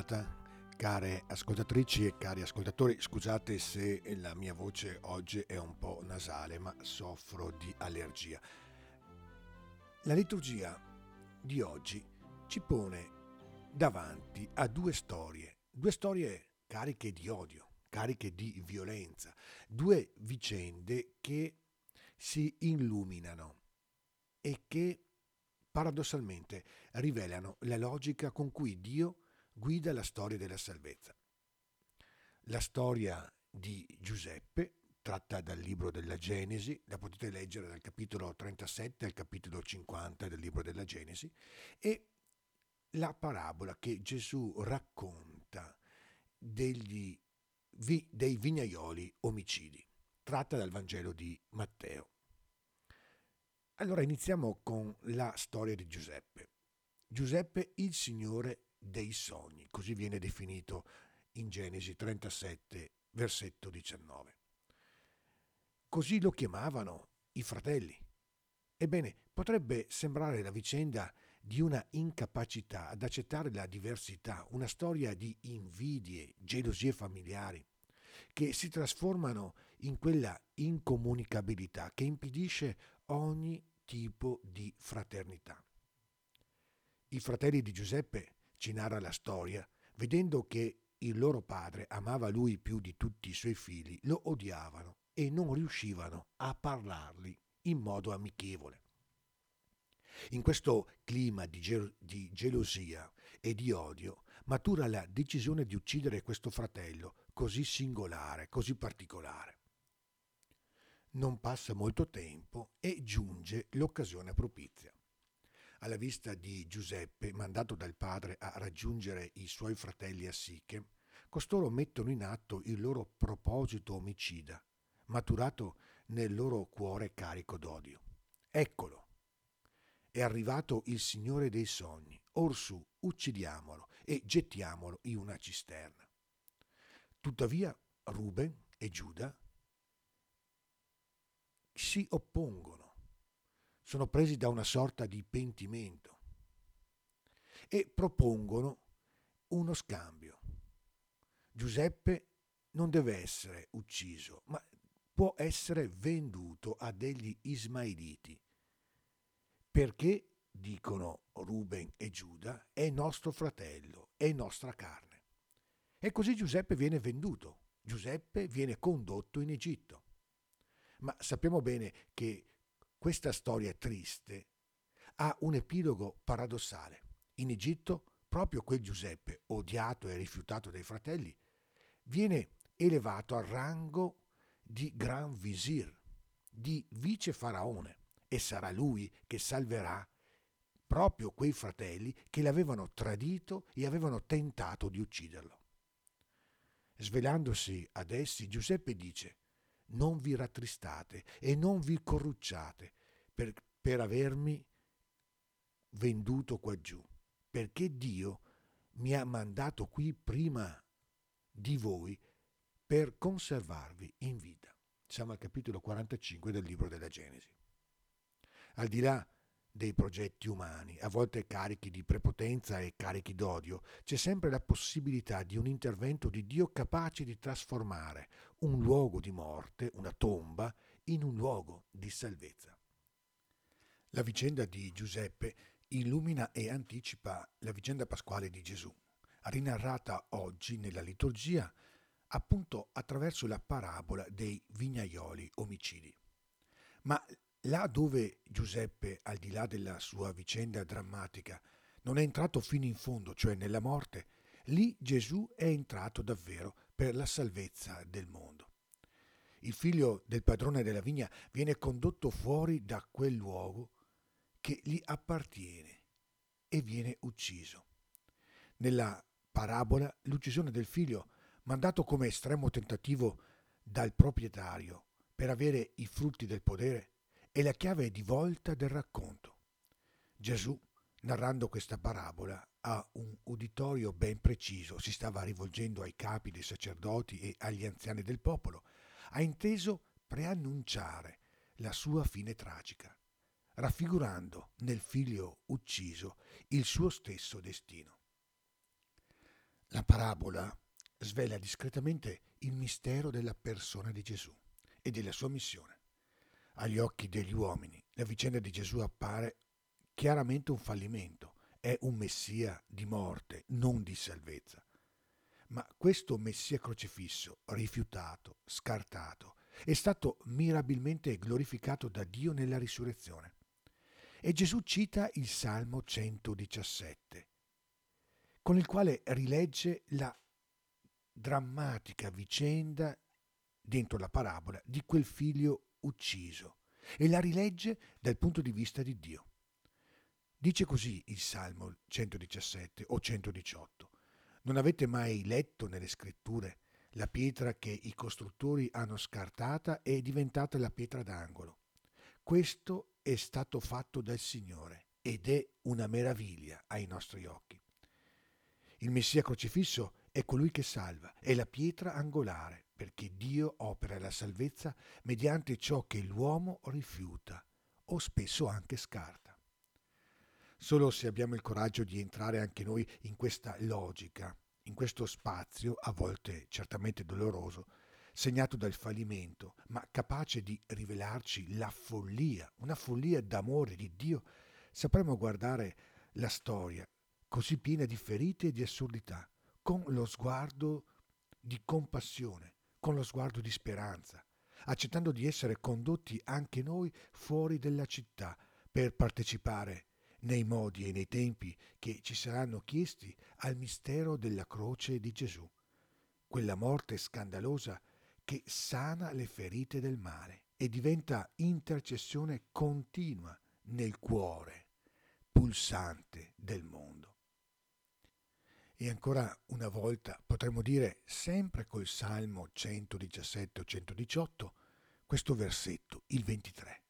giornata, care ascoltatrici e cari ascoltatori. Scusate se la mia voce oggi è un po' nasale, ma soffro di allergia. La liturgia di oggi ci pone davanti a due storie, due storie cariche di odio, cariche di violenza, due vicende che si illuminano e che paradossalmente rivelano la logica con cui Dio guida la storia della salvezza. La storia di Giuseppe, tratta dal libro della Genesi, la potete leggere dal capitolo 37 al capitolo 50 del libro della Genesi, e la parabola che Gesù racconta degli, dei vignaioli omicidi, tratta dal Vangelo di Matteo. Allora iniziamo con la storia di Giuseppe. Giuseppe il Signore dei sogni, così viene definito in Genesi 37, versetto 19. Così lo chiamavano i fratelli. Ebbene, potrebbe sembrare la vicenda di una incapacità ad accettare la diversità, una storia di invidie, gelosie familiari, che si trasformano in quella incomunicabilità che impedisce ogni tipo di fraternità. I fratelli di Giuseppe, ci narra la storia, vedendo che il loro padre amava lui più di tutti i suoi figli, lo odiavano e non riuscivano a parlargli in modo amichevole. In questo clima di, gel- di, gelosia e di odio matura la decisione di uccidere questo fratello così singolare, così particolare. Non passa molto tempo e giunge l'occasione propizia. Alla vista di Giuseppe, mandato dal padre a raggiungere i suoi fratelli a Sichem, costoro mettono in atto il loro proposito omicida, maturato nel loro cuore carico d'odio. Eccolo. È arrivato il Signore dei sogni. Orsù, uccidiamolo e gettiamolo in una cisterna. Tuttavia Ruben e Giuda si oppongono, sono presi da una sorta di pentimento e propongono uno scambio. Giuseppe non deve essere ucciso, ma può essere venduto a degli ismaeliti, perché, dicono Ruben e Giuda, è nostro fratello, è nostra carne. E così Giuseppe viene venduto, Giuseppe viene condotto in Egitto. Ma sappiamo bene che questa storia triste ha un epilogo paradossale. In Egitto, proprio quel Giuseppe, odiato e rifiutato dai fratelli, viene elevato al rango di Gran Visir, di vice faraone, e sarà lui che salverà proprio quei fratelli che l'avevano tradito e avevano tentato di ucciderlo. Svelandosi ad essi, Giuseppe dice, non vi rattristate e non vi corrucciate per, per avermi venduto qua giù, perché Dio mi ha mandato qui prima di voi per conservarvi in vita. Siamo al capitolo 45 del libro della Genesi. Al di là dei progetti umani, a volte carichi di prepotenza e carichi d'odio, c'è sempre la possibilità di un intervento di Dio capace di trasformare un luogo di morte, una tomba, in un luogo di salvezza. La vicenda di Giuseppe illumina e anticipa la vicenda pasquale di Gesù, rinarrata oggi nella liturgia appunto attraverso la parabola dei vignaioli omicidi. Ma là dove Giuseppe, al di là della sua vicenda drammatica, non è entrato fino in fondo, cioè nella morte, lì Gesù è entrato davvero per la salvezza del mondo. Il figlio del padrone della vigna viene condotto fuori da quel luogo che gli appartiene e viene ucciso. Nella parabola l'uccisione del figlio, mandato come estremo tentativo dal proprietario per avere i frutti del potere, è la chiave di volta del racconto. Gesù, narrando questa parabola, a un uditorio ben preciso, si stava rivolgendo ai capi dei sacerdoti e agli anziani del popolo, ha inteso preannunciare la sua fine tragica, raffigurando nel figlio ucciso il suo stesso destino. La parabola svela discretamente il mistero della persona di Gesù e della sua missione. Agli occhi degli uomini la vicenda di Gesù appare chiaramente un fallimento, è un messia di morte, non di salvezza. Ma questo messia crocifisso, rifiutato, scartato, è stato mirabilmente glorificato da Dio nella risurrezione. E Gesù cita il Salmo 117, con il quale rilegge la drammatica vicenda dentro la parabola di quel figlio ucciso e la rilegge dal punto di vista di Dio. Dice così il Salmo 117 o 118. Non avete mai letto nelle scritture la pietra che i costruttori hanno scartata è diventata la pietra d'angolo. Questo è stato fatto dal Signore ed è una meraviglia ai nostri occhi. Il Messia crocifisso è colui che salva, è la pietra angolare, perché Dio opera la salvezza mediante ciò che l'uomo rifiuta o spesso anche scarta. Solo se abbiamo il coraggio di entrare anche noi in questa logica, in questo spazio, a volte certamente doloroso, segnato dal fallimento, ma capace di rivelarci la follia, una follia d'amore di Dio, sapremo guardare la storia così piena di ferite e di assurdità, con lo sguardo di compassione, con lo sguardo di speranza, accettando di essere condotti anche noi fuori della città per partecipare nei modi e nei tempi che ci saranno chiesti al mistero della croce di Gesù, quella morte scandalosa che sana le ferite del male e diventa intercessione continua nel cuore pulsante del mondo. E ancora una volta potremmo dire, sempre col Salmo 117 o 118, questo versetto, il 23.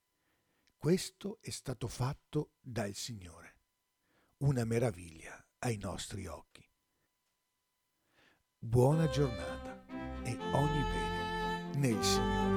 Questo è stato fatto dal Signore, una meraviglia ai nostri occhi. Buona giornata e ogni bene nel Signore.